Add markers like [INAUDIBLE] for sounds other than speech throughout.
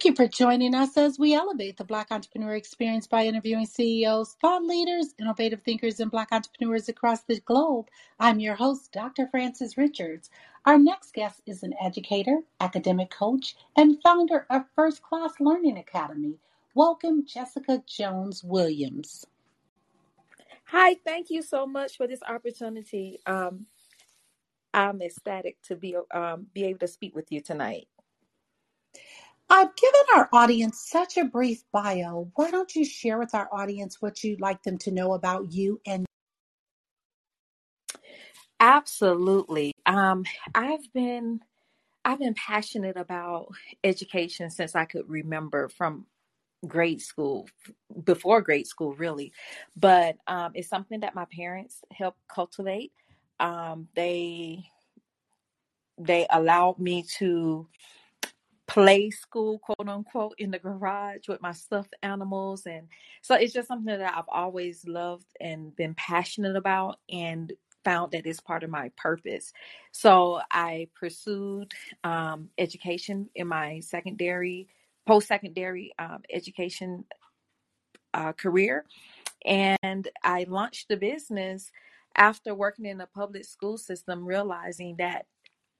Thank you for joining us as we elevate the Black entrepreneur experience by interviewing CEOs, thought leaders, innovative thinkers, and Black entrepreneurs across the globe. I'm your host, Dr. Frances Richards. Our next guest is an educator, academic coach, and founder of First Class Learning Academy. Welcome, Jessica Jones Williams. Hi, thank you so much for this opportunity. Um, I'm ecstatic to be um, be able to speak with you tonight. I've given our audience such a brief bio. Why don't you share with our audience what you'd like them to know about you and Absolutely. Um, I've been I've been passionate about education since I could remember from grade school, before grade school, really. But um, it's something that my parents helped cultivate. Um, they they allowed me to play school, quote unquote, in the garage with my stuffed animals. And so it's just something that I've always loved and been passionate about and found that it's part of my purpose. So I pursued um, education in my secondary, post secondary um, education uh, career. And I launched the business after working in the public school system, realizing that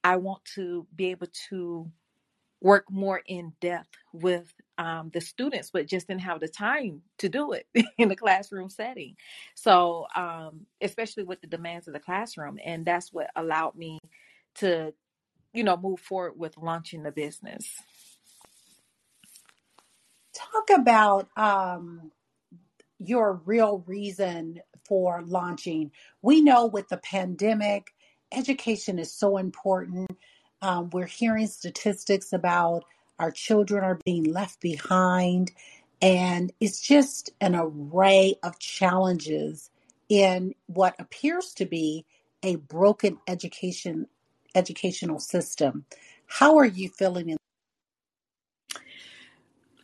I want to be able to work more in depth with um, the students, but just didn't have the time to do it [LAUGHS] in the classroom setting. So, um, especially with the demands of the classroom, and that's what allowed me to, you know, move forward with launching the business. talk about um, your real reason for launching? We know with the pandemic, education is so important. Um, we're hearing statistics about our children are being left behind, and it's just an array of challenges in what appears to be a broken education educational system. How are you feeling in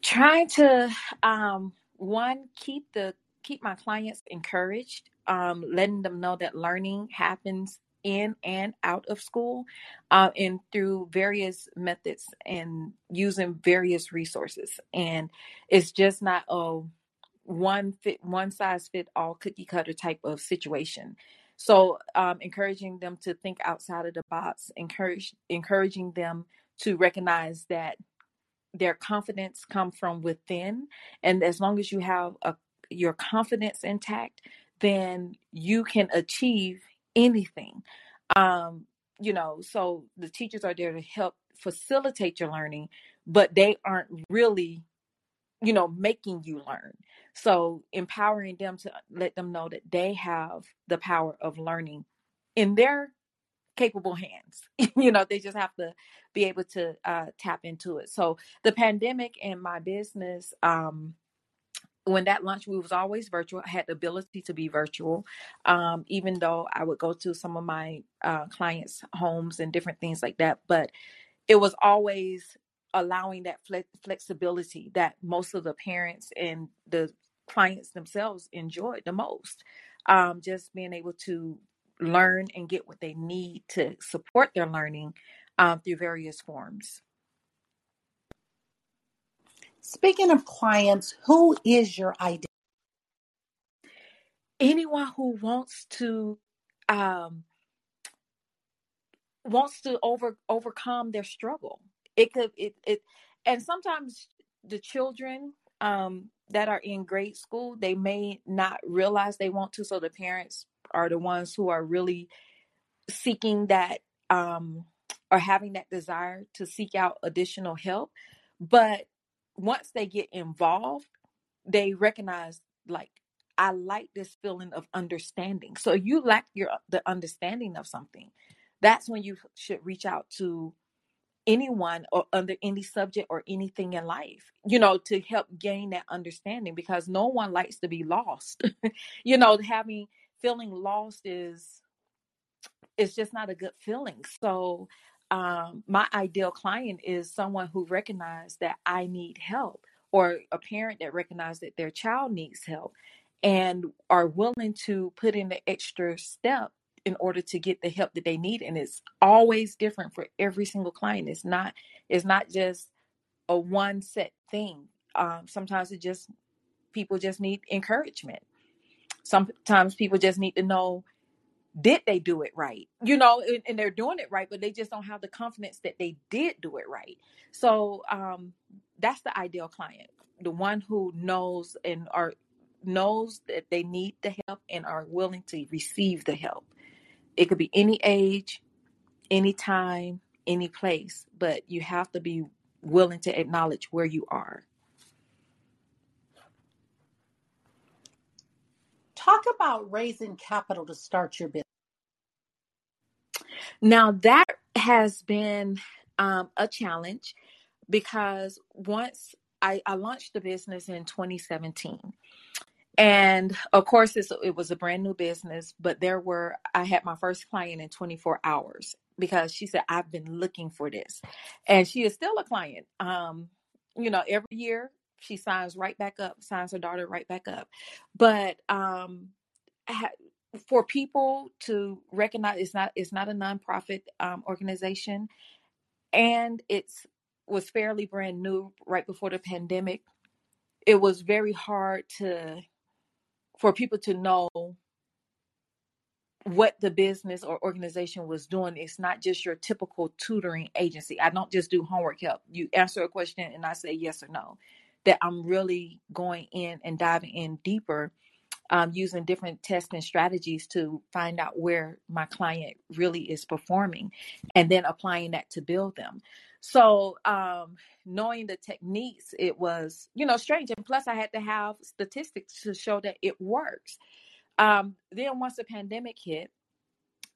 Trying to um, one keep the keep my clients encouraged, um, letting them know that learning happens in and out of school uh, and through various methods and using various resources. And it's just not a one fit one size fit all cookie cutter type of situation. So um, encouraging them to think outside of the box encourage encouraging them to recognize that their confidence come from within. And as long as you have a, your confidence intact then you can achieve anything um you know so the teachers are there to help facilitate your learning but they aren't really you know making you learn. So empowering them to let them know that they have the power of learning in their capable hands. [LAUGHS] You know they just have to be able to uh, tap into it. So the pandemic and my business um when that lunch we was always virtual. I had the ability to be virtual um, even though i would go to some of my uh, clients homes and different things like that but it was always allowing that flex- flexibility that most of the parents and the clients themselves enjoyed the most um, just being able to learn and get what they need to support their learning um, through various forms Speaking of clients, who is your ideal? anyone who wants to um, wants to over overcome their struggle it could it, it and sometimes the children um that are in grade school they may not realize they want to so the parents are the ones who are really seeking that um or having that desire to seek out additional help but once they get involved they recognize like i like this feeling of understanding. So you lack your uh, the understanding of something that's when you should reach out to anyone or under any subject or anything in life you know to help gain that understanding because no one likes to be lost. [LAUGHS] You know having feeling lost is it's just not a good feeling. So um my ideal client is someone who recognizes that i need help or a parent that recognizes that their child needs help and are willing to put in the extra step in order to get the help that they need and it's always different for every single client it's not it's not just a one set thing. Um, sometimes it just people just need encouragement. Sometimes people just need to know did they do it right? You know and, and, they're doing it right but they just don't have the confidence that they did do it right. So um that's the ideal client the one who knows and are knows that they need the help and are willing to receive the help. It could be any age any time any place but you have to be willing to acknowledge where you are. Talk about raising capital to start your business Now, that has been um, a challenge because once I, I launched the business in 2017, and of course, it was a brand new business, but there were, I had my first client in 24 hours because she said, I've been looking for this. And she is still a client. Um, you know, every year she signs right back up, signs her daughter right back up. But um, for people to recognize it's not it's not a nonprofit um, organization and it's was fairly brand new right before the pandemic. It was very hard to for people to know what the business or organization was doing. It's not just your typical tutoring agency. I don't just do homework help. You answer a question and i say yes or no. That i'm really going in and diving in deeper um, using different testing strategies to find out where my client really is performing and then applying that to build them. So, um, knowing the techniques, it was, you know, strange. And plus, I had to have statistics to show that it works. Um, then, once the pandemic hit,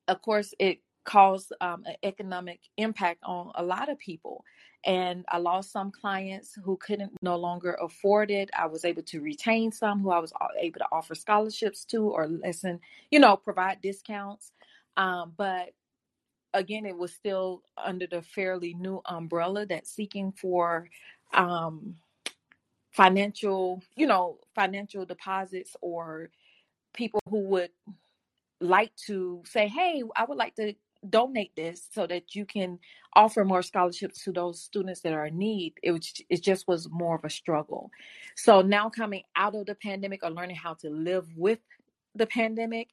of course, it caused um, an economic impact on a lot of people. And I lost some clients who couldn't no longer afford it. I was able to retain some who I was able to offer scholarships to or listen, you know, provide discounts. Um, but again, it was still under the fairly new umbrella that seeking for um, financial, you know, financial deposits or people who would like to say, hey, I would like to donate this so that you can offer more scholarships to those students that are in need it was it just was more of a struggle. So now coming out of the pandemic or learning how to live with the pandemic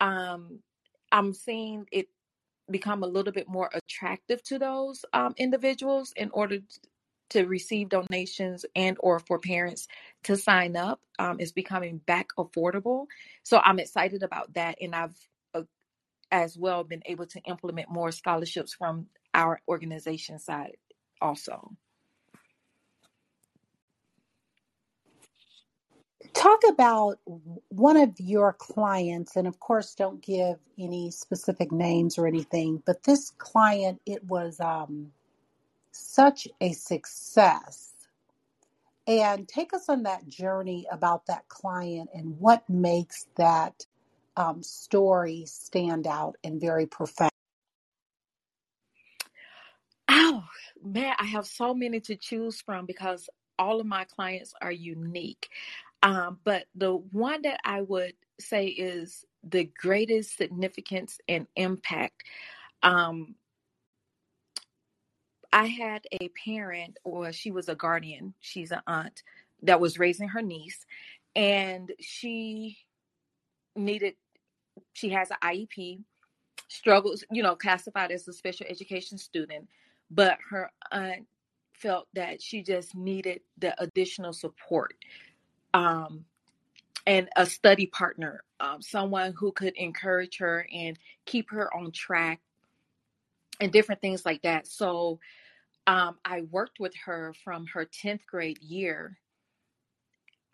um i'm seeing it become a little bit more attractive to those um, individuals in order to receive donations and or for parents to sign up um, is becoming back affordable. So i'm excited about that and i've as well been able to implement more scholarships from our organization side also. Talk about one of your clients, and of course, don't give any specific names or anything, but this client, it was um, such a success. And take us on that journey about that client and what makes that um, stories stand out and very profound? Oh, man, I have so many to choose from because all of my clients are unique. Um, but the one that I would say is the greatest significance and impact. Um, I had a parent, or she was a guardian, she's an aunt that was raising her niece, and she needed she has an IEP, struggles, you know, classified as a special education student, but her aunt felt that she just needed the additional support um, and a study partner, um, someone who could encourage her and keep her on track and different things like that. So um, I worked with her from her 10th grade year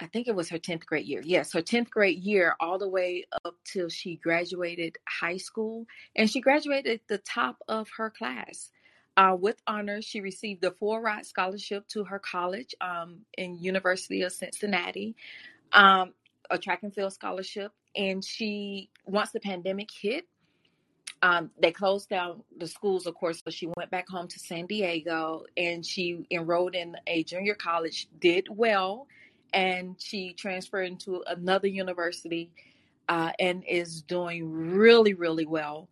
I think it was her 10th grade year. Yes, her 10th grade year, all the way up till she graduated high school. And she graduated the top of her class. Uh, with honors, she received the full ride scholarship to her college um, in University of Cincinnati, um, a track and field scholarship. And she, once the pandemic hit, um, they closed down the schools, of course, so she went back home to San Diego and she enrolled in a junior college, did well, and she transferred into another university uh, and is doing really, really well.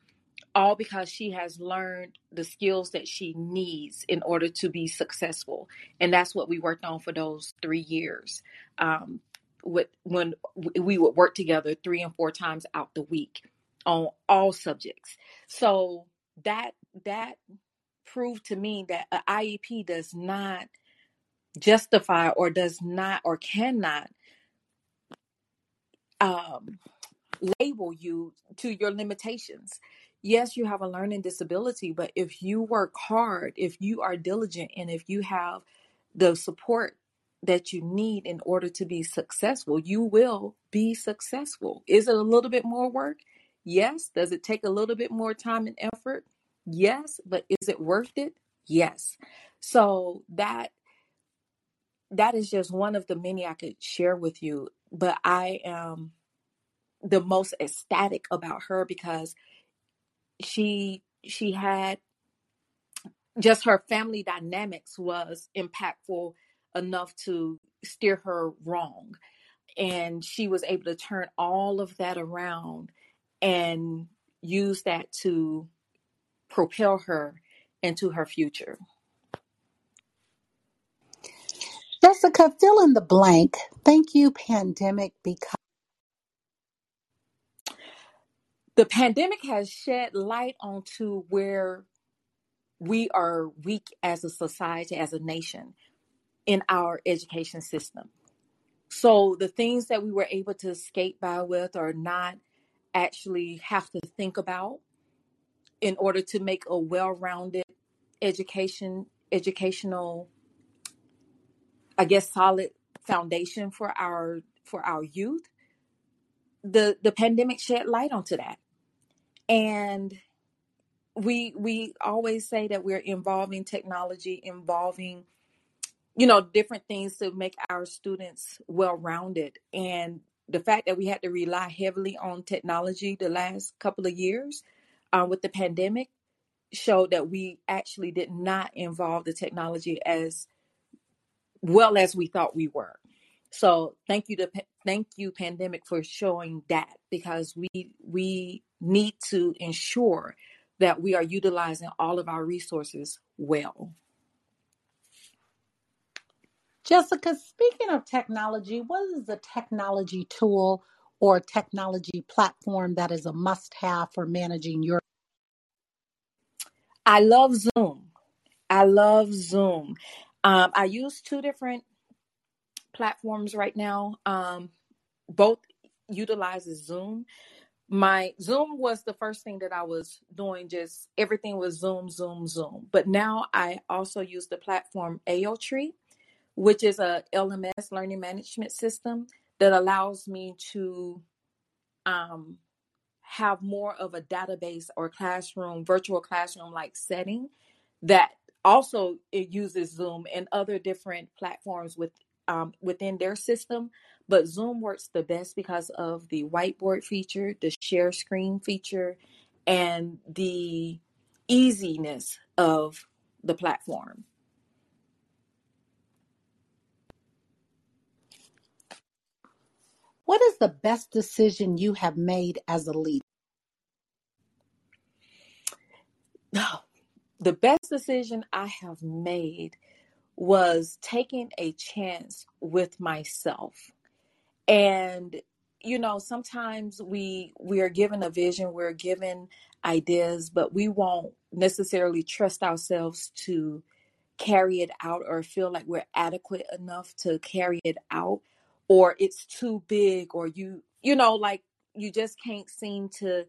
all because she has learned the skills that she needs in order to be successful. And that's what we worked on for those three years. Um, with, when we would work together three and four times out the week on all subjects. So that that proved to me that an IEP does not justify or does not or cannot um, label you to your limitations. Yes, you have a learning disability, but if you work hard, if you are diligent, and if you have the support that you need in order to be successful, you will be successful. Is it a little bit more work? Yes. Does it take a little bit more time and effort? Yes. But is it worth it? Yes. So that that is just one of the many I could share with you. But I am the most ecstatic about her because she she had just her family dynamics was impactful enough to steer her wrong and she was able to turn all of that around and use that to propel her into her future Jessica, fill in the blank. Thank you, pandemic, because the pandemic has shed light onto where we are weak as a society, as a nation, in our education system. So the things that we were able to escape by with or not actually have to think about in order to make a well-rounded education educational I guess solid foundation for our for our youth. The the pandemic shed light onto that. And we we always say that we're involving technology, involving you know different things to make our students well rounded and the fact that we had to rely heavily on technology the last couple of years uh, with the pandemic showed that we actually did not involve the technology as well as we thought we were. So thank you to thank you pandemic for showing that because we we need to ensure that we are utilizing all of our resources well. Jessica, speaking of technology, what is a technology tool or technology platform that is a must have for managing your? I love Zoom. I love Zoom. Um, I use two different platforms right now. Um, both utilizes Zoom. My Zoom was the first thing that I was doing. Just everything was Zoom, Zoom, Zoom. But now I also use the platform Aotree, which is a LMS learning management system that allows me to um, have more of a database or classroom, virtual classroom like setting that also it uses Zoom and other different platforms with um, within their system. But Zoom works the best because of the whiteboard feature, the share screen feature, and the easiness of the platform. What is the best decision you have made as a leader? [SIGHS] the best decision I have made was taking a chance with myself. And you know, sometimes we we are given a vision, we're given ideas, but we won't necessarily trust ourselves to carry it out or feel like we're adequate enough to carry it out or it's too big or you you know like you just can't seem to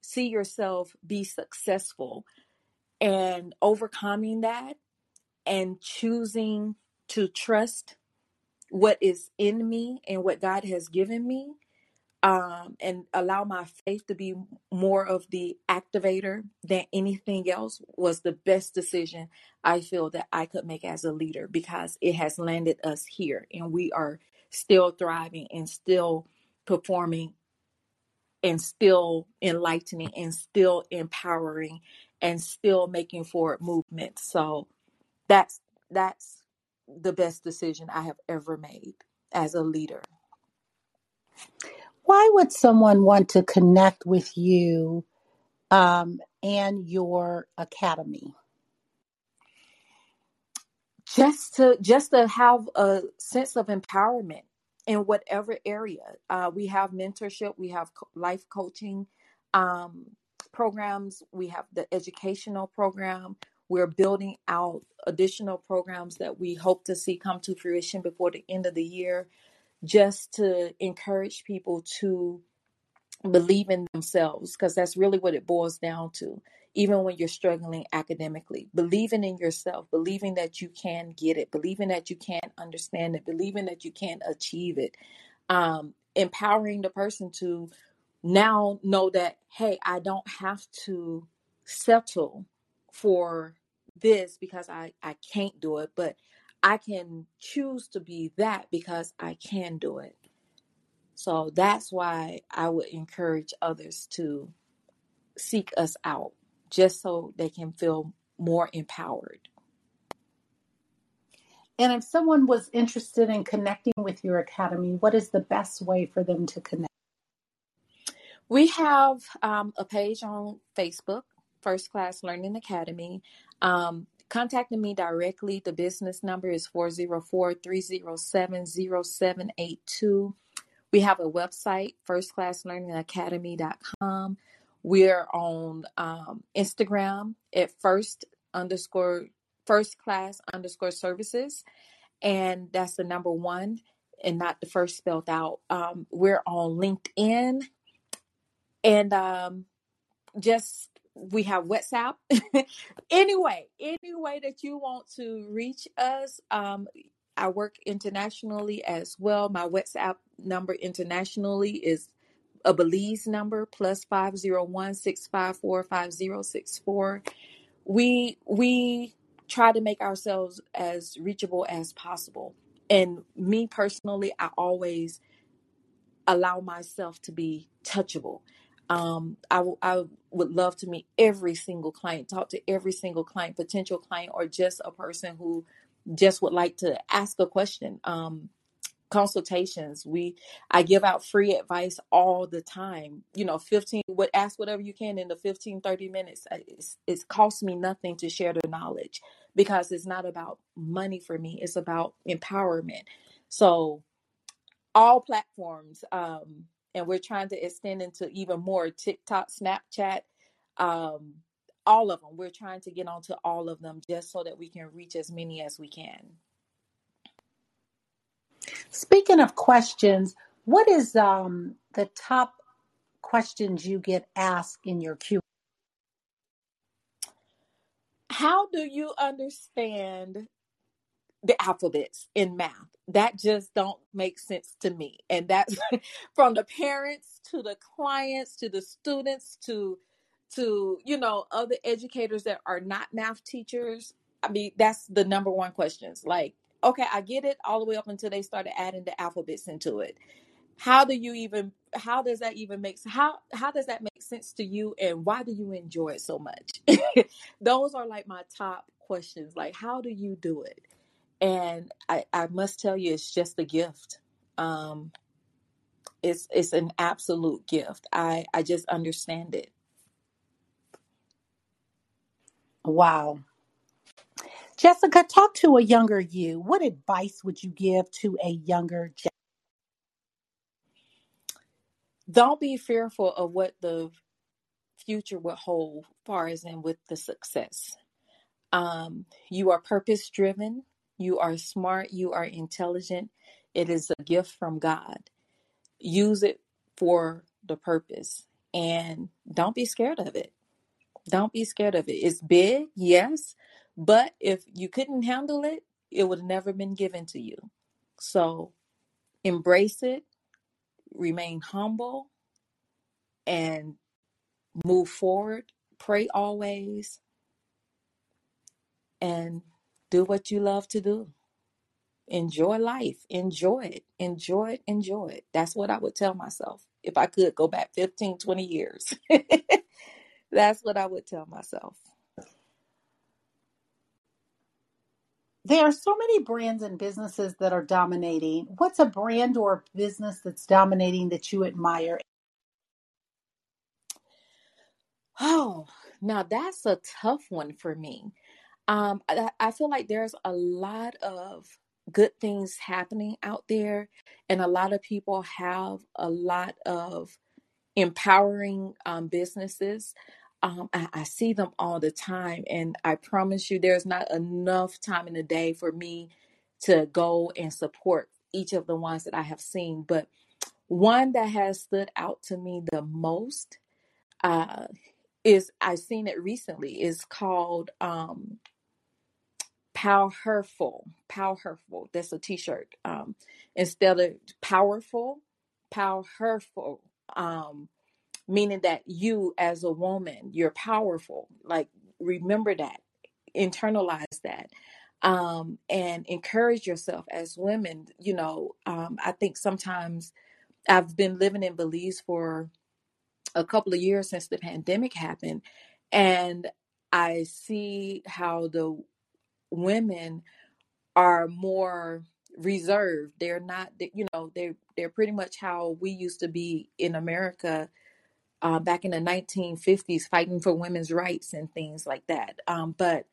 see yourself be successful and overcoming that and choosing to trust what is in me and what God has given me um, and allow my faith to be more of the activator than anything else was the best decision I feel that I could make as a leader because it has landed us here and we are still thriving and still performing and still enlightening and still empowering and still making forward movement. So that's that's the best decision I have ever made as a leader. Why would someone want to connect with you um, and your academy? Just to just to have a sense of empowerment in whatever area. Uh, we have mentorship, we have life coaching um, programs, we have the educational program. We're building out additional programs that we hope to see come to fruition before the end of the year, just to encourage people to believe in themselves, because that's really what it boils down to. Even when you're struggling academically, believing in yourself, believing that you can get it, believing that you can understand it, believing that you can achieve it, um, empowering the person to now know that, hey, I don't have to settle for this because I, I can't do it, but I can choose to be that because I can do it. So that's why I would encourage others to seek us out just so they can feel more empowered. And if someone was interested in connecting with your academy, what is the best way for them to connect? We have um, a page on Facebook, First Class Learning Academy. Um, contacting me directly, the business number is 404 307 0782. We have a website, firstclasslearningacademy.com. We're on um, Instagram at first underscore first class underscore services, and that's the number one and not the first spelled out. Um, we're on LinkedIn, and um, just we have WhatsApp. [LAUGHS] anyway, any way that you want to reach us, um, I work internationally as well. My WhatsApp number internationally is a Belize number plus 501 654 5064. We we try to make ourselves as reachable as possible. And me personally, I always allow myself to be touchable. Um, I, I would love to meet every single client, talk to every single client, potential client, or just a person who just would like to ask a question. Um, consultations we i give out free advice all the time you know 15 what ask whatever you can in the 15 30 minutes uh, it's, it costs me nothing to share the knowledge because it's not about money for me it's about empowerment so all platforms um and we're trying to extend into even more tiktok snapchat um all of them we're trying to get onto all of them just so that we can reach as many as we can Speaking of questions, what is um, the top questions you get asked in your Q? How do you understand the alphabets in math? That just don't make sense to me. And that's [LAUGHS] from the parents to the clients to the students to to you know other educators that are not math teachers. I mean, that's the number one questions. Like, okay, I get it all the way up until they started adding the alphabets into it. How do you even how does that even make how how does that make sense to you and why do you enjoy it so much? [LAUGHS] Those are like my top questions. Like how do you do it? And I, I must tell you it's just a gift. Um it's it's an absolute gift. I I just understand it. Wow. Jessica, talk to a younger you. What advice would you give to a younger Jessica? Don't be fearful of what the future will hold, far as in with the success. Um, you are purpose driven. You are smart. You are intelligent. It is a gift from God. Use it for the purpose and don't be scared of it. Don't be scared of it. It's big, yes, but if you couldn't handle it, it would have never been given to you. So embrace it, remain humble, and move forward. Pray always, and do what you love to do. Enjoy life. Enjoy it. Enjoy it. Enjoy it. That's what I would tell myself if I could go back 15, 20 years. [LAUGHS] That's what I would tell myself. There are so many brands and businesses that are dominating. What's a brand or business that's dominating that you admire? Oh, now that's a tough one for me. Um, I, I feel like there's a lot of good things happening out there, and a lot of people have a lot of empowering um, businesses. Um, I, I see them all the time, and I promise you, there's not enough time in the day for me to go and support each of the ones that I have seen. But one that has stood out to me the most uh, is I've seen it recently. is called um, Powerful. Powerful. That's a T-shirt. Um, instead of powerful, powerful. Um, meaning that you as a woman you're powerful like remember that internalize that um and encourage yourself as women you know um i think sometimes i've been living in belize for a couple of years since the pandemic happened and i see how the women are more reserved they're not you know they're they're pretty much how we used to be in america uh, back in the 1950s fighting for women's rights and things like that. Um, but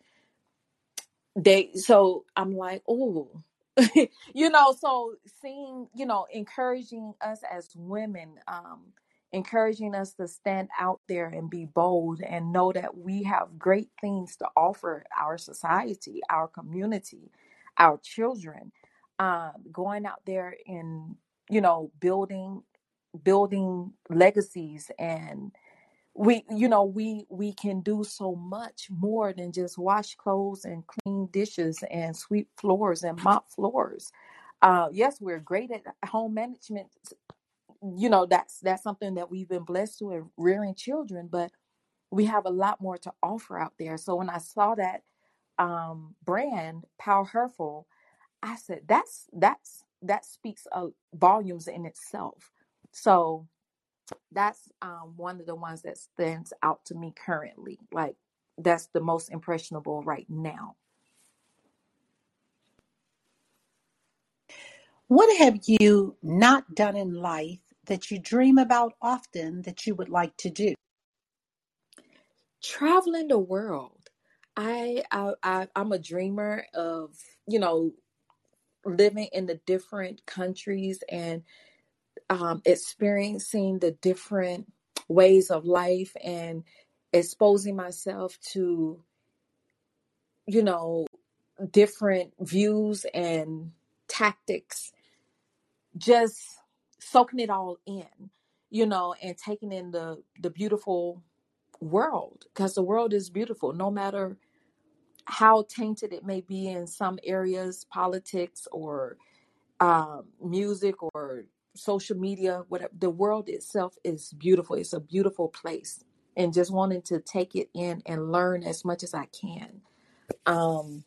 they, so I'm like, oh, [LAUGHS] you know, so seeing, you know, encouraging us as women, um, encouraging us to stand out there and be bold and know that we have great things to offer our society, our community, our children. Um, going out there and you know building building legacies and we you know we we can do so much more than just wash clothes and clean dishes and sweep floors and mop floors uh yes we're great at home management you know that's that's something that we've been blessed to in rearing children but we have a lot more to offer out there so when i saw that um brand powerful i said that's that's that speaks uh, volumes in itself so that's um, one of the ones that stands out to me currently. Like that's the most impressionable right now. What have you not done in life that you dream about often that you would like to do? Traveling the world. I, I, I I'm a dreamer of you know living in the different countries and um, experiencing the different ways of life and exposing myself to, you know, different views and tactics, just soaking it all in, you know, and taking in the the beautiful world because the world is beautiful no matter how tainted it may be in some areas politics or um, music or social media, whatever. The world itself is beautiful. It's a beautiful place, and just wanting to take it in and learn as much as I can. Um,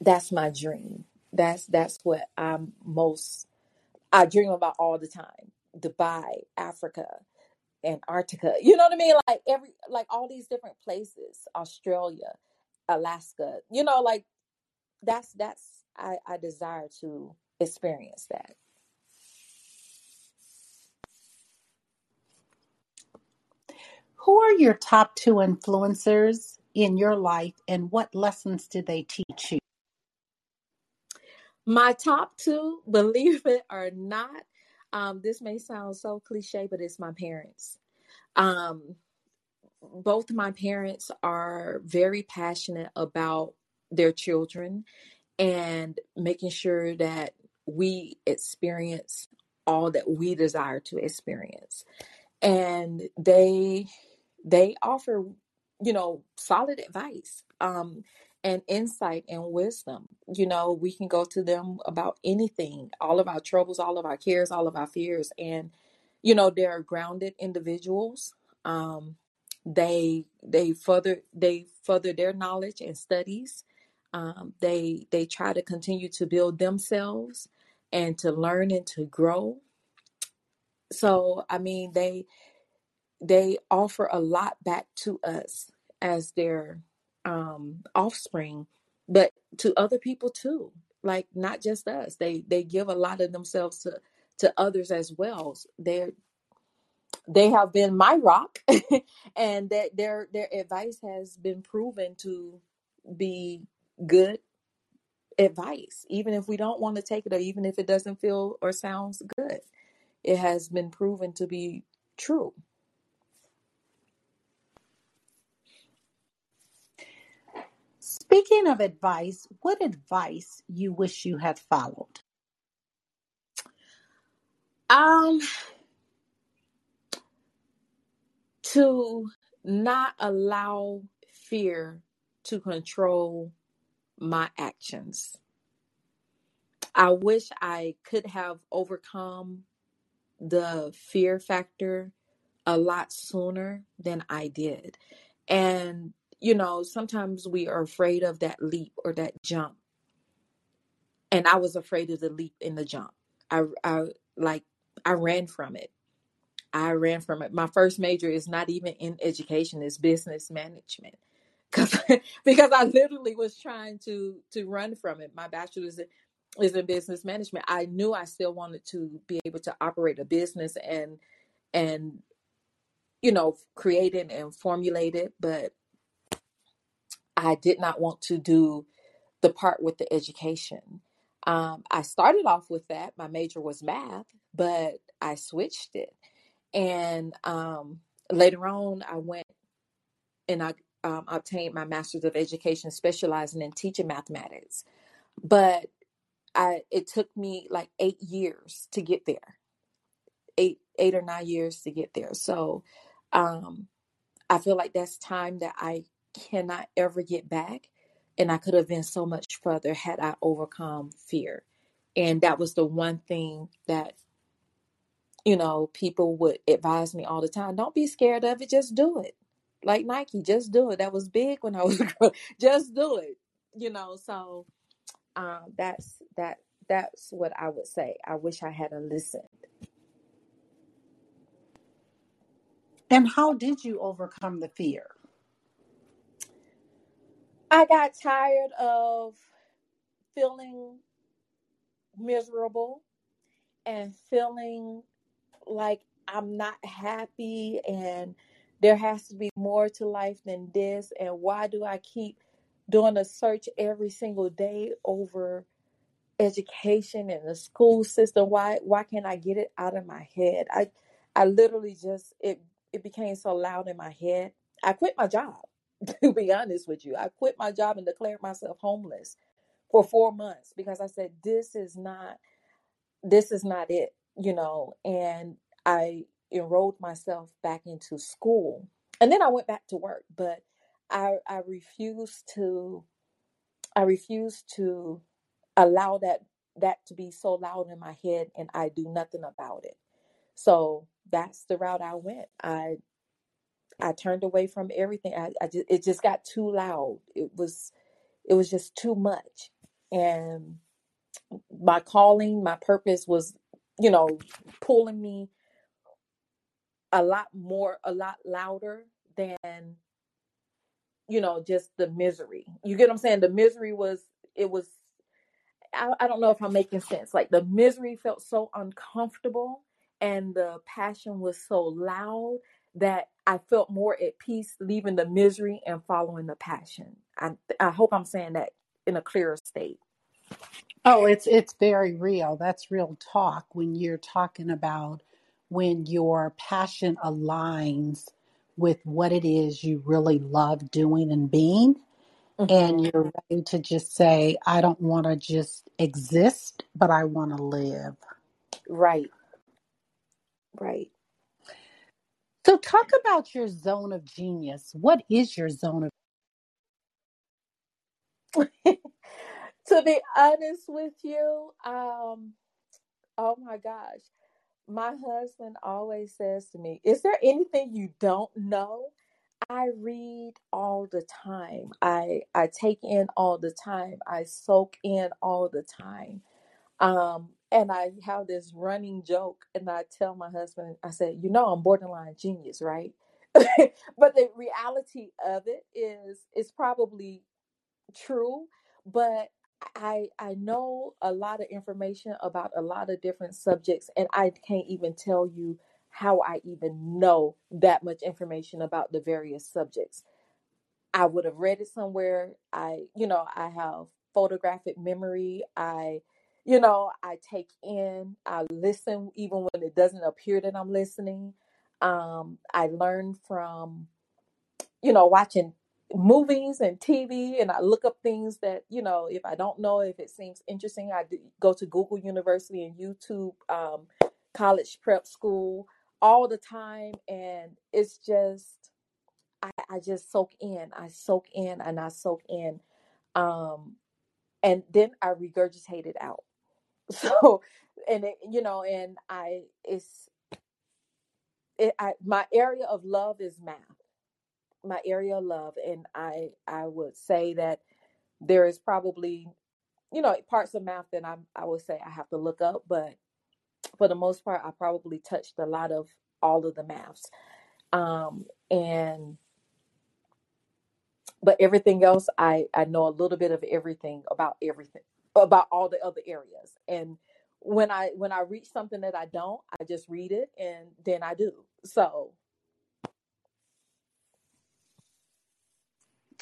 that's my dream. That's that's what I'm most. I dream about all the time. Dubai, Africa, Antarctica. You know what I mean? Like every like all these different places. Australia, Alaska. You know, like that's that's I I desire to experience that. Who are your top two influencers in your life and what lessons did they teach you? My top two, [LAUGHS] believe it or not, um, this may sound so cliche, but it's my parents. Um, both my parents are very passionate about their children and making sure that we experience all that we desire to experience. And they they offer, you know, solid advice um, and insight and wisdom. You know, we can go to them about anything, all of our troubles, all of our cares, all of our fears. And, you know, they're grounded individuals. Um, they they further they further their knowledge and studies. Um, they they try to continue to build themselves and to learn and to grow. So I mean they they offer a lot back to us as their um, offspring, but to other people too. Like not just us. They they give a lot of themselves to to others as well. They're they have been my rock [LAUGHS] and that their their advice has been proven to be good advice even if we don't want to take it or even if it doesn't feel or sounds good it has been proven to be true Speaking of advice, what advice you wish you had followed? um to not allow fear to control my actions i wish i could have overcome the fear factor a lot sooner than I did. And, you know, sometimes we are afraid of that leap or that jump. And I was afraid of the leap and the jump. I, I like, I ran from it. I ran from it. My first major is not even in education, it's business management. Cause, [LAUGHS] because I literally was trying to to run from it. My bachelor's is in business management. I knew I still wanted to be able to operate a business and and you know, created and formulate it, but I did not want to do the part with the education. Um, I started off with that. My major was math, but I switched it. And um, later on, I went and I um, obtained my master's of education, specializing in teaching mathematics. But I it took me like eight years to get there, eight eight or nine years to get there. So um, I feel like that's time that I cannot ever get back. And I could have been so much further had I overcome fear. And that was the one thing that, you know, people would advise me all the time don't be scared of it, just do it. Like Nike, just do it. That was big when I was. [LAUGHS] Just do it. You know, so um, that's that that's what I would say. I wish I had a listened. And how did you overcome the fear? I got tired of feeling miserable and feeling like I'm not happy and there has to be more to life than this. And why do I keep doing a search every single day over education and the school system? Why why can't I get it out of my head? I I literally just it it became so loud in my head. I quit my job, [LAUGHS] to be honest with you. I quit my job and declared myself homeless for four months because I said, This is not this is not it, you know, and I enrolled myself back into school. And then I went back to work, but I I refused to I refused to allow that that to be so loud in my head and I do nothing about it. So that's the route I went. I I turned away from everything. I, I just, it just got too loud. It was it was just too much. And my calling, my purpose was, you know, pulling me a lot more, a lot louder than, you know, just the misery. You get what I'm saying? The misery was, it was, I, I don't know if I'm making sense. Like the misery felt so uncomfortable and the passion was so loud that I felt more at peace leaving the misery and following the passion. I, I hope I'm saying that in a clearer state. Oh, it's it's very real. That's real talk when you're talking about when your passion aligns with what it is you really love doing and being and hmm you're ready to just say I don't want to just exist, but I want to live. Right, right. So talk about your zone of genius. What is your zone of [LAUGHS] to be honest with you, um, oh my gosh, my husband always says to me, Is there anything you don't know? I read all the time. I I take in all the time. I soak in all the time. Um, and I have this running joke, and I tell my husband, I said, "You know, I'm borderline genius, right?" [LAUGHS] but the reality of it is, it's probably true, but I I know a lot of information about a lot of different subjects, and I can't even tell you how I even know that much information about the various subjects. I would have read it somewhere. I, you know, I have photographic memory. I, you know, I take in, I listen even when it doesn't appear that I'm listening. Um, I learn from, you know, watching movies and TV and I look up things that, you know, if I don't know, if it seems interesting, I go to Google University and YouTube, um, college prep school all the time. And it's just, I, I just soak in, I soak in and I soak in. Um, and then I regurgitate it out. [LAUGHS] So, and it, you know, and I, it's, it, I, my area of love is math. My area of love and i i would say that there is probably you know parts of math that i i would say i have to look up but for the most part i probably touched a lot of all of the maths. Um and but everything else i i know a little bit of everything about everything about all the other areas. And when i when i reach something that i don't i just read it and then i do. So.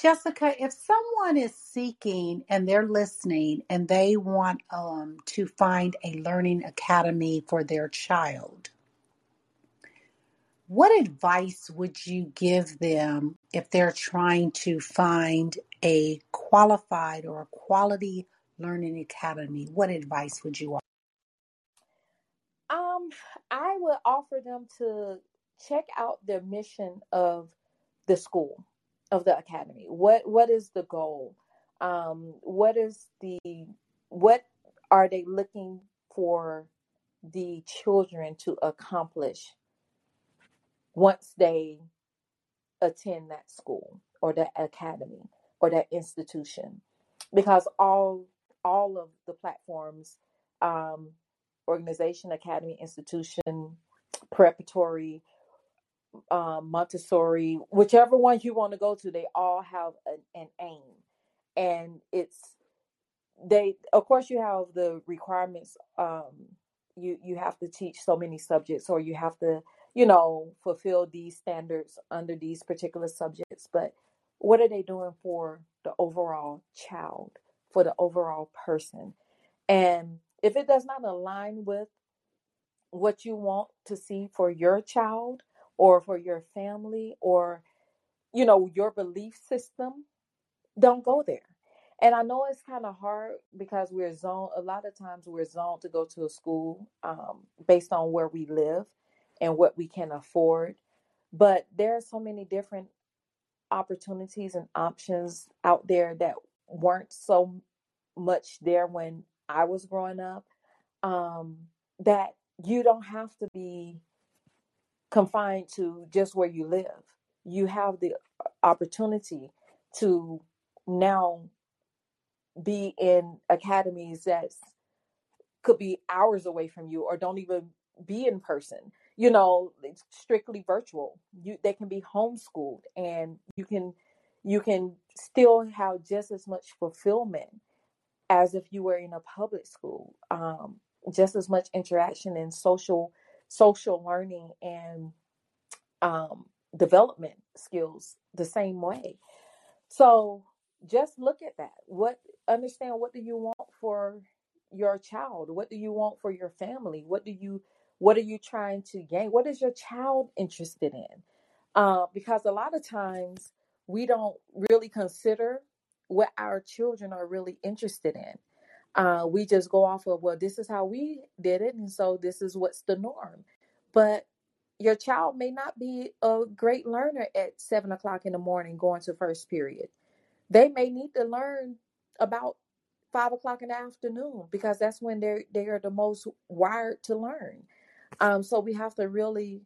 Jessica, if someone is seeking and they're listening and they want um, to find a learning academy for their child, what advice would you give them if they're trying to find a qualified or a quality learning academy? What advice would you offer? um i would offer them to check out the mission of the school of the academy what what is the goal um what is the what are they looking for the children to accomplish once they attend that school or that academy or that institution because all all of the platforms um organization academy institution preparatory um, Montessori, whichever one you want to go to, they all have an, an aim, and it's they. Of course, you have the requirements. Um, you you have to teach so many subjects, or you have to, you know, fulfill these standards under these particular subjects. But what are they doing for the overall child, for the overall person? And if it does not align with what you want to see for your child or for your family or you know your belief system don't go there and i know it's kind of hard because we're zoned a lot of times we're zoned to go to a school um, based on where we live and what we can afford but there are so many different opportunities and options out there that weren't so much there when i was growing up um, that you don't have to be confined to just where you live. You have the opportunity to now be in academies that could be hours away from you or don't even be in person. You know, it's strictly virtual. You they can be homeschooled and you can you can still have just as much fulfillment as if you were in a public school. Um, just as much interaction and social social learning and um, development skills the same way. So just look at that. What understand what do you want for your child? What do you want for your family? What do you what are you trying to gain? What is your child interested in? Uh, because a lot of times we don't really consider what our children are really interested in. Uh, we just go off of well, this is how we did it, and so this is what's the norm. But your child may not be a great learner at seven o'clock in the morning going to first period. They may need to learn about five o'clock in the afternoon because that's when they're they are the most wired to learn. Um, so we have to really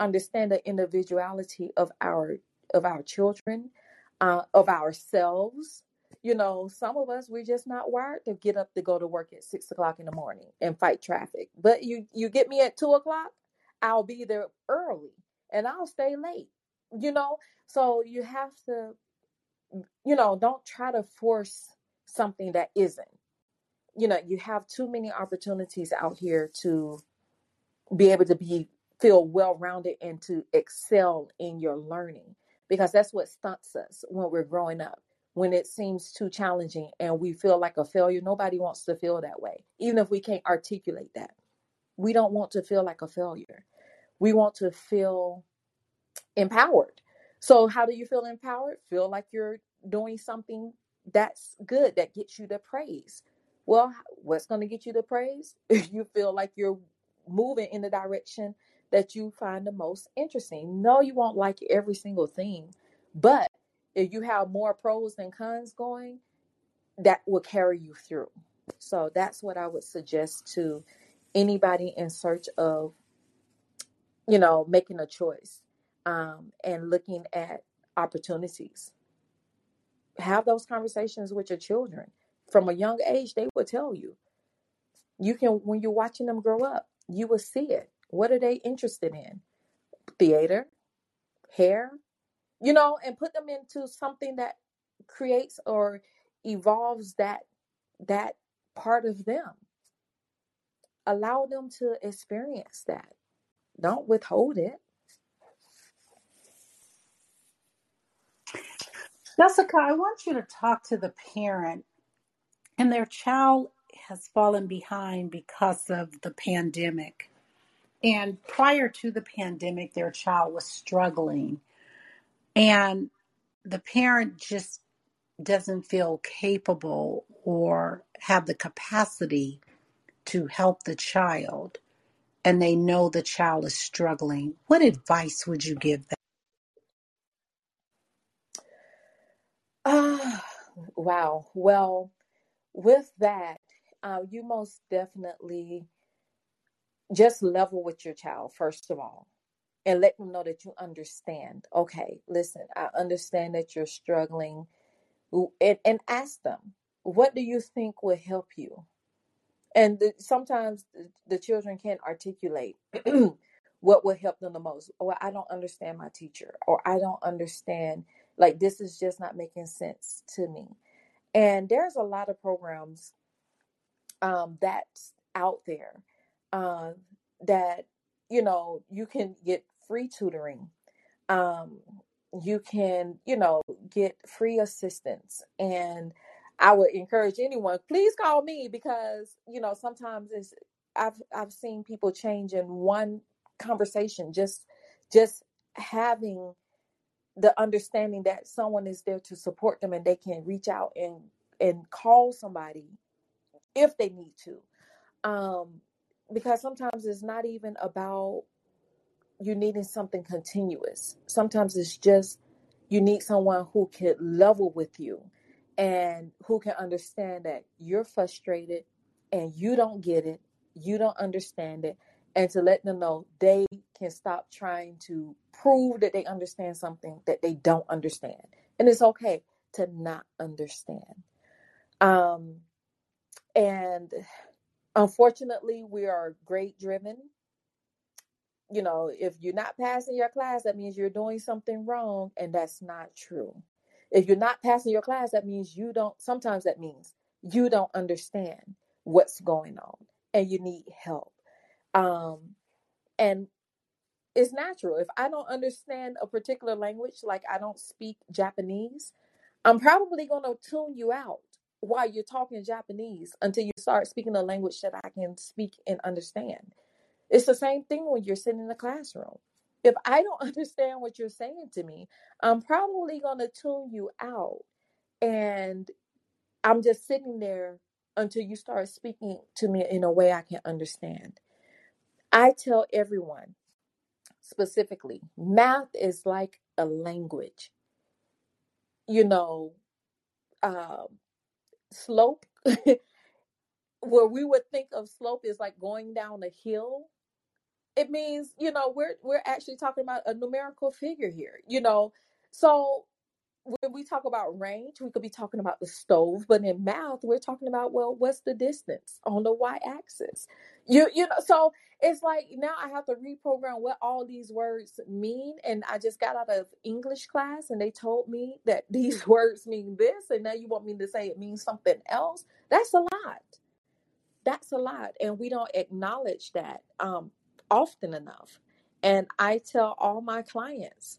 understand the individuality of our of our children, uh, of ourselves. You know, some of us we're just not wired to get up to go to work at six o'clock in the morning and fight traffic. But you you get me at two o'clock, I'll be there early and I'll stay late. You know, so you have to, you know, don't try to force something that isn't. You know, you have too many opportunities out here to be able to be feel well rounded and to excel in your learning because that's what stunts us when we're growing up. When it seems too challenging and we feel like a failure, nobody wants to feel that way, even if we can't articulate that. We don't want to feel like a failure. We want to feel empowered. So, how do you feel empowered? Feel like you're doing something that's good that gets you the praise. Well, what's going to get you the praise? [LAUGHS] If you feel like you're moving in the direction that you find the most interesting. No, you won't like every single thing, but if you have more pros than cons going, that will carry you through. So that's what I would suggest to anybody in search of, you know, making a choice um, and looking at opportunities. Have those conversations with your children from a young age. They will tell you. You can when you're watching them grow up, you will see it. What are they interested in? Theater, hair, you know, and put them into something that creates or evolves that that part of them. Allow them to experience that. Don't withhold it. Jessica, I want you to talk to the parent and their child has fallen behind because of the pandemic. And prior to the pandemic, their child was struggling. And the parent just doesn't feel capable or have the capacity to help the child. And they know the child is struggling. What advice would you give them? Ah, [SIGHS] wow. Well, with that, uh, you most definitely just level with your child, first of all, and let them know that you understand. Okay, listen, I understand that you're struggling, and, and ask them, what do you think will help you? And the, sometimes the, children can't articulate [CLEARS THROAT] what will help them the most. Or I don't understand my teacher, or I don't understand, like, this is just not making sense to me. And there's a lot of programs um, that's out there uh, that you know you can get free tutoring. Um, you can you know get free assistance, and I would encourage anyone please call me because you know sometimes it's I've I've seen people change in one conversation just just having the understanding that someone is there to support them and they can reach out and and call somebody if they need to um because sometimes it's not even about you needing something continuous. Sometimes it's just you need someone who can level with you and who can understand that you're frustrated and you don't get it you don't understand it and to let them know they can stop trying to prove that they understand something that they don't understand. And it's okay to not understand. Um and unfortunately we are grade driven. You know if you're not passing your class that means you're doing something wrong and that's not true. If you're not passing your class that means you don't sometimes that means you don't understand what's going on and you need help. Um and it's natural. If i don't understand a particular language like i don't speak japanese i'm probably going to tune you out while you're talking japanese until you start speaking a language that i can speak and understand. It's the same thing when you're sitting in the classroom. If i don't [LAUGHS] understand what you're saying to me i'm probably going to tune you out. And i'm just sitting there until you start speaking to me in a way i can understand. I tell everyone specifically math is like a language. You know um, slope [LAUGHS] where we would think of slope is like going down a hill it means you know we're we're actually talking about a numerical figure here you know? So when we talk about range we could be talking about the stove but in math we're talking about well what's the distance on the y-axis? You you know so it's like now i have to reprogram what all these words mean and i just got out of english class and they told me that [LAUGHS] these words mean this and now you want me to say it means something else? That's a lot. That's a lot and we don't acknowledge that um often enough. And I tell all my clients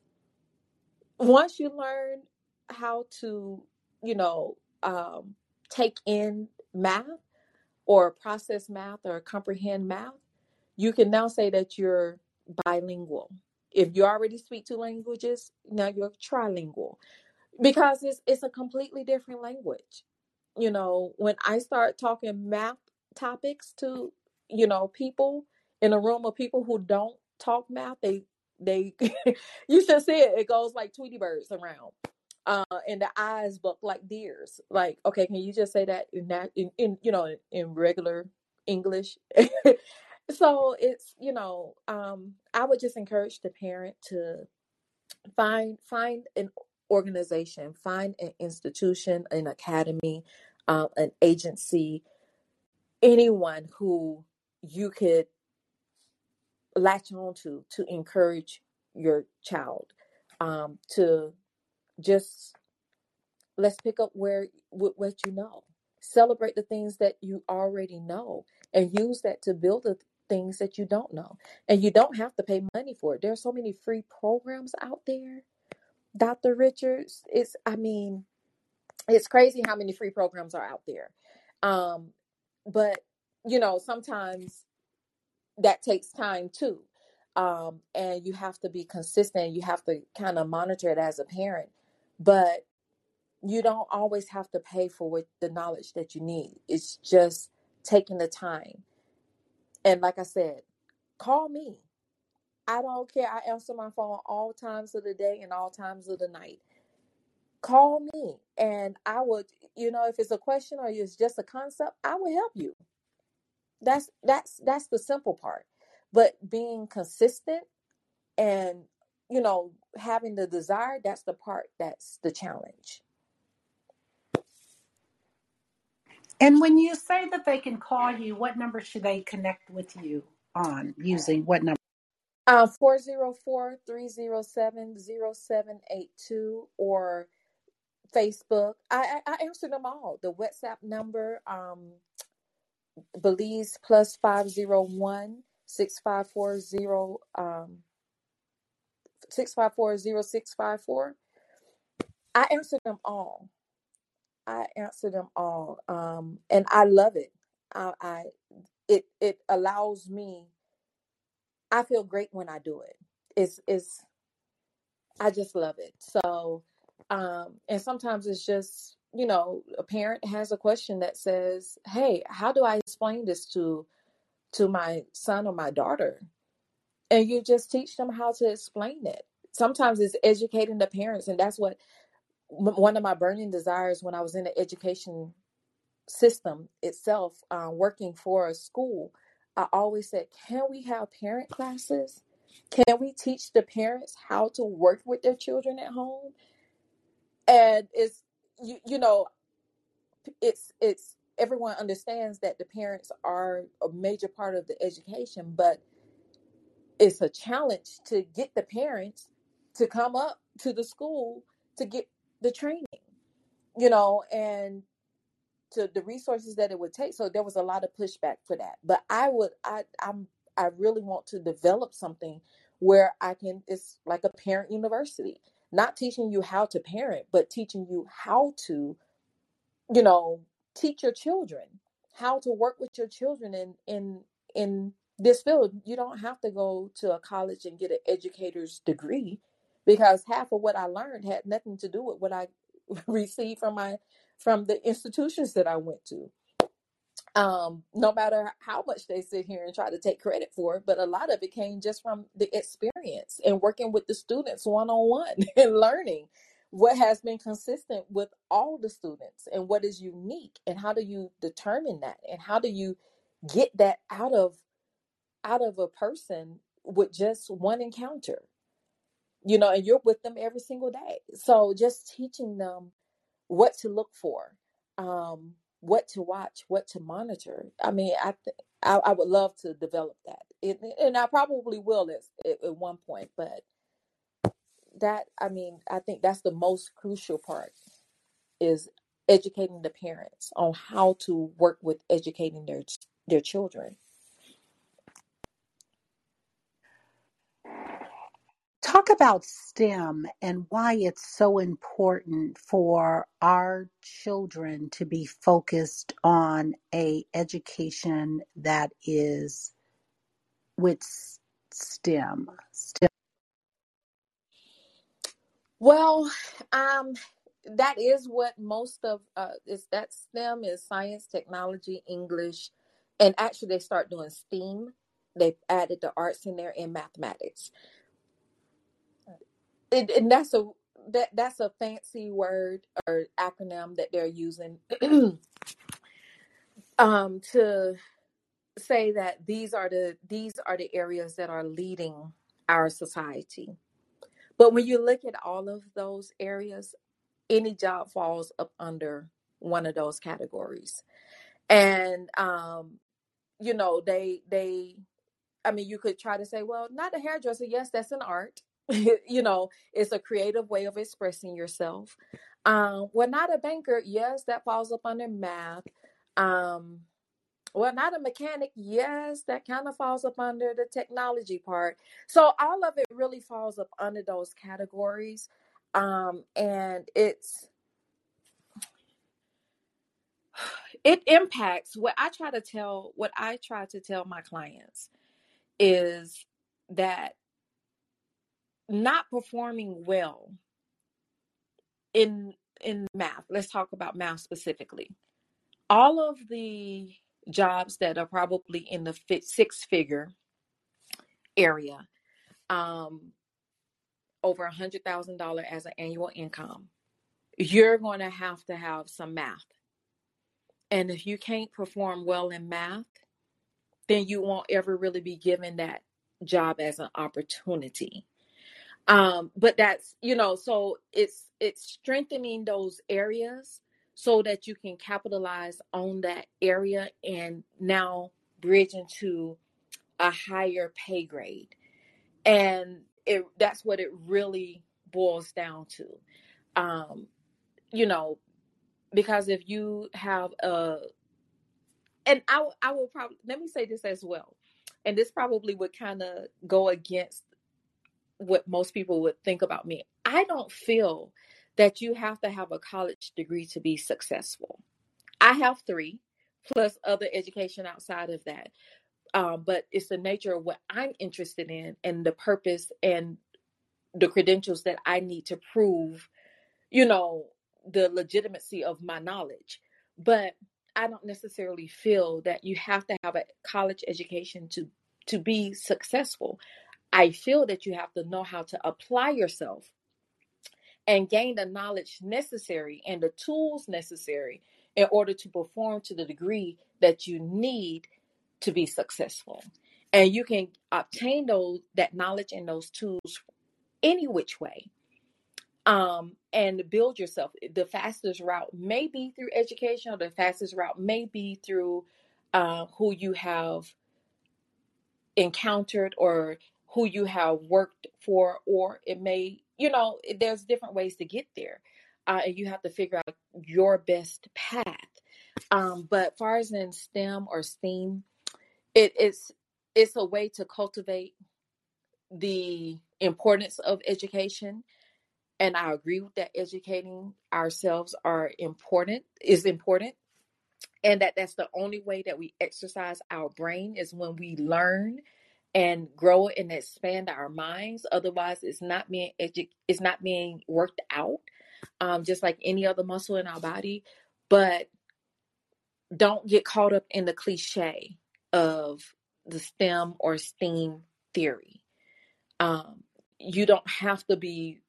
once you learn how to, you know, um, take in math or process math or comprehend math, you can now say that you're bilingual. If you already speak two languages, now you're trilingual because it's it's a completely different language. You know, when I start talking math topics to, you know, people in a room of people who don't talk math, they they [LAUGHS] you should see it. It goes like Tweety birds around. Uh, and the eyes look like deers. Like, okay, can you just say that in that in, in you know in, in regular English? [LAUGHS] so it's you know, um, I would just encourage the parent to find find an organization, find an institution, an academy, um, an agency, anyone who you could latch on to to encourage your child um, to just let's pick up where with what you know. Celebrate the things that you already know and use that to build the things that you don't know. And you don't have to pay money for it. There are so many free programs out there. Dr richards it's i mean it's crazy how many free programs are out there. Um but you know sometimes that takes time too. Um and you have to be consistent. You have to kind of monitor it as a parent but you don't always have to pay for what the knowledge that you need. It's just taking the time. And like i said call me. I don't care. I answer my phone all times of the day and all times of the night. Call me and i would you know if it's a question or it's just a concept i will help you. That's that's that's the simple part. But being consistent and you know having the desire that's the part that's the challenge. And when you say that they can call you, what number should they connect with you on using what number? uh 404-307-0782 or facebook. I, I i answer them all. The whatsapp number um belize plus 501 6540 um 6540654 i answer them all. I answer them all um and i love it. I i it it allows me i feel great when i do it. It's it's i just love it. So um and sometimes it's just you know a parent has a question that says hey how do i explain this to to my son or my daughter and you just teach them how to explain it. Sometimes it's educating the parents and that's what one of my burning desires when i was in the education system itself uh, working for a school i always said can we have parent classes? Can we teach the parents how to work with their children at home? And it's you, you know it's it's everyone understands that the parents are a major part of the education but it's a challenge to get the parents to come up to the school to get the training you know and to the resources that it would take. So there was a lot of pushback for that. But i would i i'm i really want to develop something where i can it's like a parent university. Not teaching you how to parent but teaching you how to you know teach your children how to work with your children in in in this field you don't have to go to a college and get an educator's degree because half of what i learned had nothing to do with what i [LAUGHS] received from my from the institutions that i went to. Um no matter how much they sit here and try to take credit for it but a lot of it came just from the experience and working with the students one-on-one [LAUGHS] and learning what has been consistent with all the students and what is unique and how do you determine that and how do you get that out of out of a person with just one encounter you know and you're with them every single day so just teaching them what to look for, um, what to watch, what to monitor. I mean, I th- I, I would love to develop that, it, and I probably will at, at at one point. But that, I mean, I think that's the most crucial part is educating the parents on how to work with educating their their children. Talk about STEM and why it's so important for our children to be focused on a education that is with STEM. STEM. Well, um, that is what most of uh, is that STEM is science, technology, English, and actually they start doing STEAM. They've added the arts in there and mathematics. It, and that's a that that's a fancy word or acronym that they're using [CLEARS THROAT] um, to say that these are the these are the areas that are leading our society. But when you look at all of those areas, any job falls up under one of those categories. And um, you know, they they I mean, you could try to say, well, not a hairdresser. Yes, that's an art. [LAUGHS] you know, it's a creative way of expressing yourself. Um, well, not a banker. Yes, that falls up under math. Um, well, not a mechanic. Yes, that kind of falls up under the technology part. So all of it really falls up under those categories. Um, and it's [SIGHS] it impacts what I try to tell what I try to tell my clients is that not performing well in in math. Let's talk about math specifically. All of the jobs that are probably in the six figure area um over a hundred thousand dollar as an annual income you're going to have to have some math. And if you can't perform well in math then you won't ever really be given that job as an opportunity um but that's you know so it's it's strengthening those areas so that you can capitalize on that area and now bridge into a higher pay grade. And it that's what it really boils down to. Um you know because if you have a and I, I will probably let me say this as well and this probably would kind of go against what most people would think about me. I don't feel that you have to have a college degree to be successful. I have three, plus other education outside of that. Um, but it's the nature of what I'm interested in and the purpose and the credentials that I need to prove, you know, the legitimacy of my knowledge. But I don't necessarily feel that you have to have a college education to to be successful. I feel that you have to know how to apply yourself and gain the knowledge necessary and the tools necessary in order to perform to the degree that you need to be successful. And you can obtain those that knowledge and those tools any which way. Um, and build yourself. The fastest route may be through education, or the fastest route may be through uh, who you have encountered or who you have worked for, or it may, you know, there's different ways to get there. Uh, and you have to figure out your best path. Um, but far as in STEM or STEAM, it is it's a way to cultivate the importance of education. And I agree with that educating ourselves are important is important. And that that's the only way that we exercise our brain is when we learn and grow and expand our minds. Otherwise, it's not being edu- it's not being worked out, um, just like any other muscle in our body. But don't get caught up in the cliche of the STEM or STEAM theory. Um, you don't have to be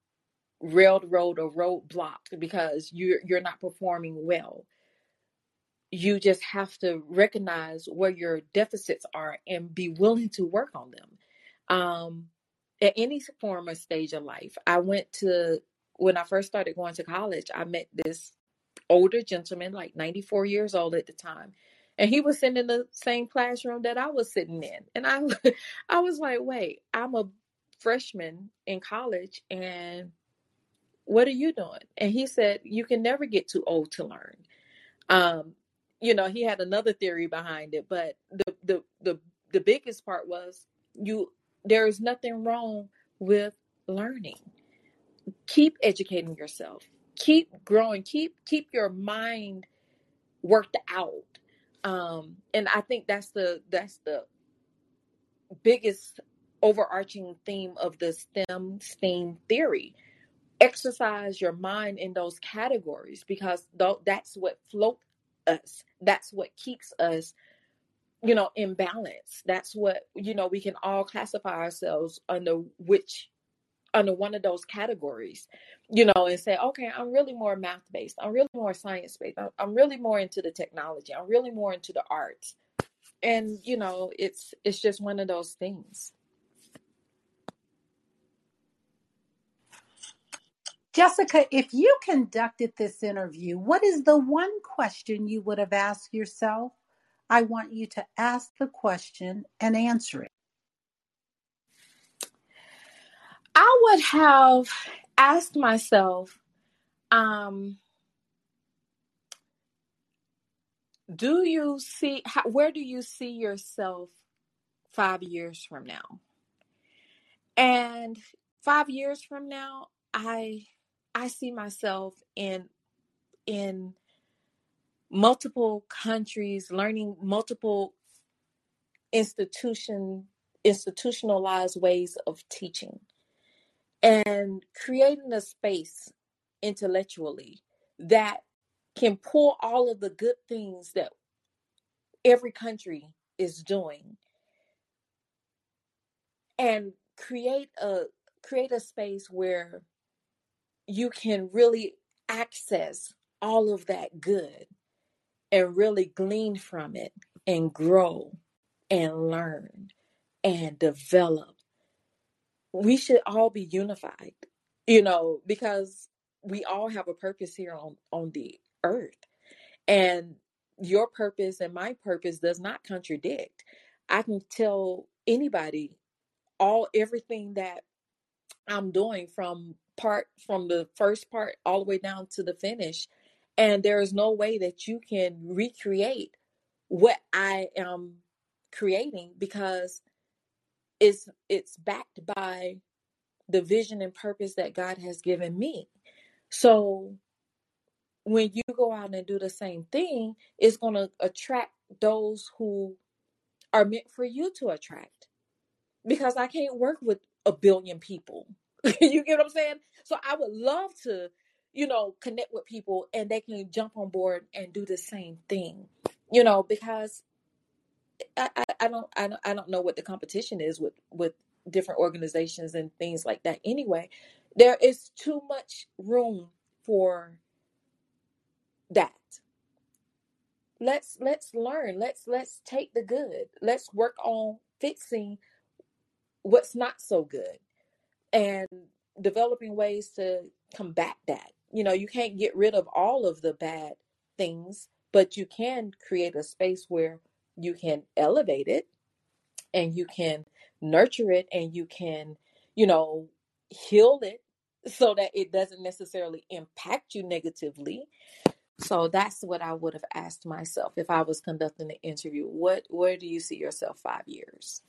railroad or roadblocked because you're you're not performing well you just have to recognize where your deficits are and be willing to work on them. Um, at any form or stage of life i went to when i first started going to college i met this older gentleman like 94 years old at the time and he was sitting in the same classroom that i was sitting in and i [LAUGHS] i was like wait i'm a freshman in college and what are you doing? And he said you can never get too old to learn. Um, you know he had another theory behind it but the the the, the biggest part was you there is nothing wrong with learning. Keep educating yourself. Keep growing. Keep keep your mind worked out. Um, and I think that's the that's the biggest overarching theme of the STEM STEAM theory. Exercise your mind in those categories because that's what float us. That's what keeps us you know in balance. That's what you know we can all classify ourselves under which under one of those categories you know and say okay i'm really more math based i'm really more science based I'm, really more into the technology. I'm really more into the arts. And you know it's it's just one of those things Jessica, if you conducted this interview, what is the one question you would have asked yourself? I want you to ask the question and answer it. I would have asked myself, um, do you see how, where do you see yourself five years from now? And five years from now, I I see myself in in multiple countries, learning multiple institution institutionalized ways of teaching and creating a space intellectually that can pull all of the good things that every country is doing and create a create a space where you can really access all of that good and really glean from it and grow and learn and develop. We should all be unified, you know, because we all have a purpose here on, on the earth. And your purpose and my purpose does not contradict. I can tell anybody all everything that I'm doing from part from the first part all the way down to the finish and there is no way that you can recreate what I am creating because it's it's backed by the vision and purpose that God has given me. So when you go out and do the same thing, it's going to attract those who are meant for you to attract. Because I can't work with a billion people. [LAUGHS] you get what I'm saying? So I would love to you know, connect with people and they can jump on board and do the same thing, you know, because I, I, I don't I don't I don't know what the competition is with with different organizations and things like that. Anyway, there is too much room for that. Let's let's learn. Let's let's take the good. Let's work on fixing what's not so good and developing ways to combat that you know, you can't get rid of all of the bad things, but you can create a space where you can elevate it and you can nurture it and you can, you know, heal it so that it doesn't necessarily impact you negatively. So that's what I would have asked myself if I was conducting the interview. What where do you see yourself 5 years?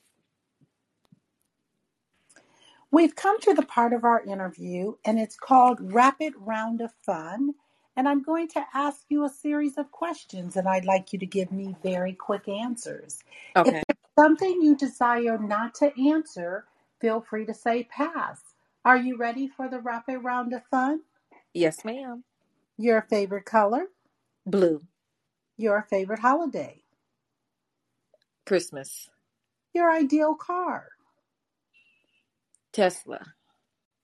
We've come to the part of our interview, and it's called Rapid Round of Fun. And I'm going to ask you a series of questions, and I'd like you to give me very quick answers. Okay. If there's something you desire not to answer, feel free to say pass. Are you ready for the rapid round of fun? Yes, ma'am. Your favorite color? Blue. Your favorite holiday? Christmas. Your ideal car? Tesla.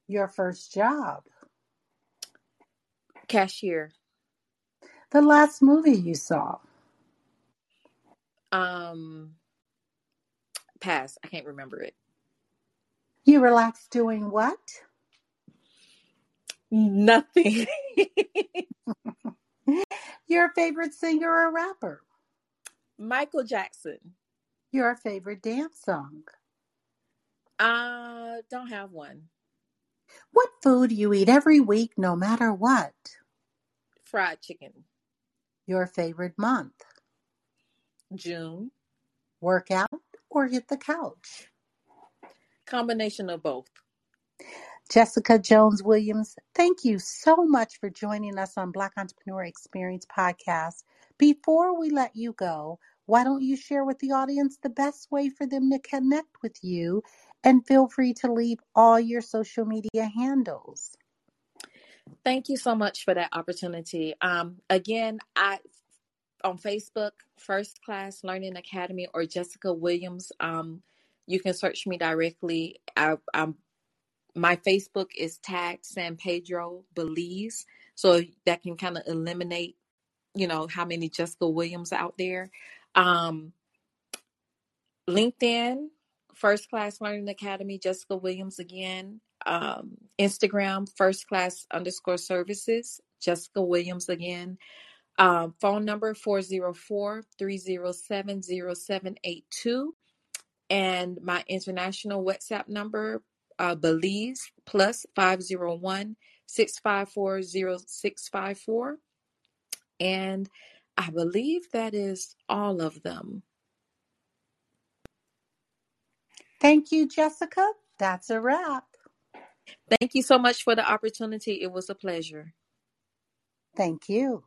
Your first job. Cashier. The last movie you saw. Um pass. I can't remember it. You relax doing what? Nothing. [LAUGHS] Your favorite singer or rapper? Michael Jackson. Your favorite dance song? Uh, don't have one. What food you eat every week, no matter what? Fried chicken. Your favorite month? June. Work out or hit the couch? Combination of both. Jessica Jones Williams, thank you so much for joining us on Black Entrepreneur Experience Podcast. Before we let you go, why don't you share with the audience the best way for them to connect with you? And feel free to leave all your social media handles. Thank you so much for that opportunity. Um, again, I on Facebook, First Class Learning Academy or Jessica Williams. Um, you can search me directly. I, I'm my Facebook is tagged San Pedro Belize, so that can kind of eliminate, you know, how many Jessica Williams out there. Um, LinkedIn, First Class Learning Academy, Jessica Williams again. Um, Instagram, First Class underscore Services, Jessica Williams again. Um, phone number 404 307 0782. And my international WhatsApp number, uh, Belize plus 501 654 0654. And I believe that is all of them. Thank you, Jessica. That's a wrap. Thank you so much for the opportunity. It was a pleasure. Thank you.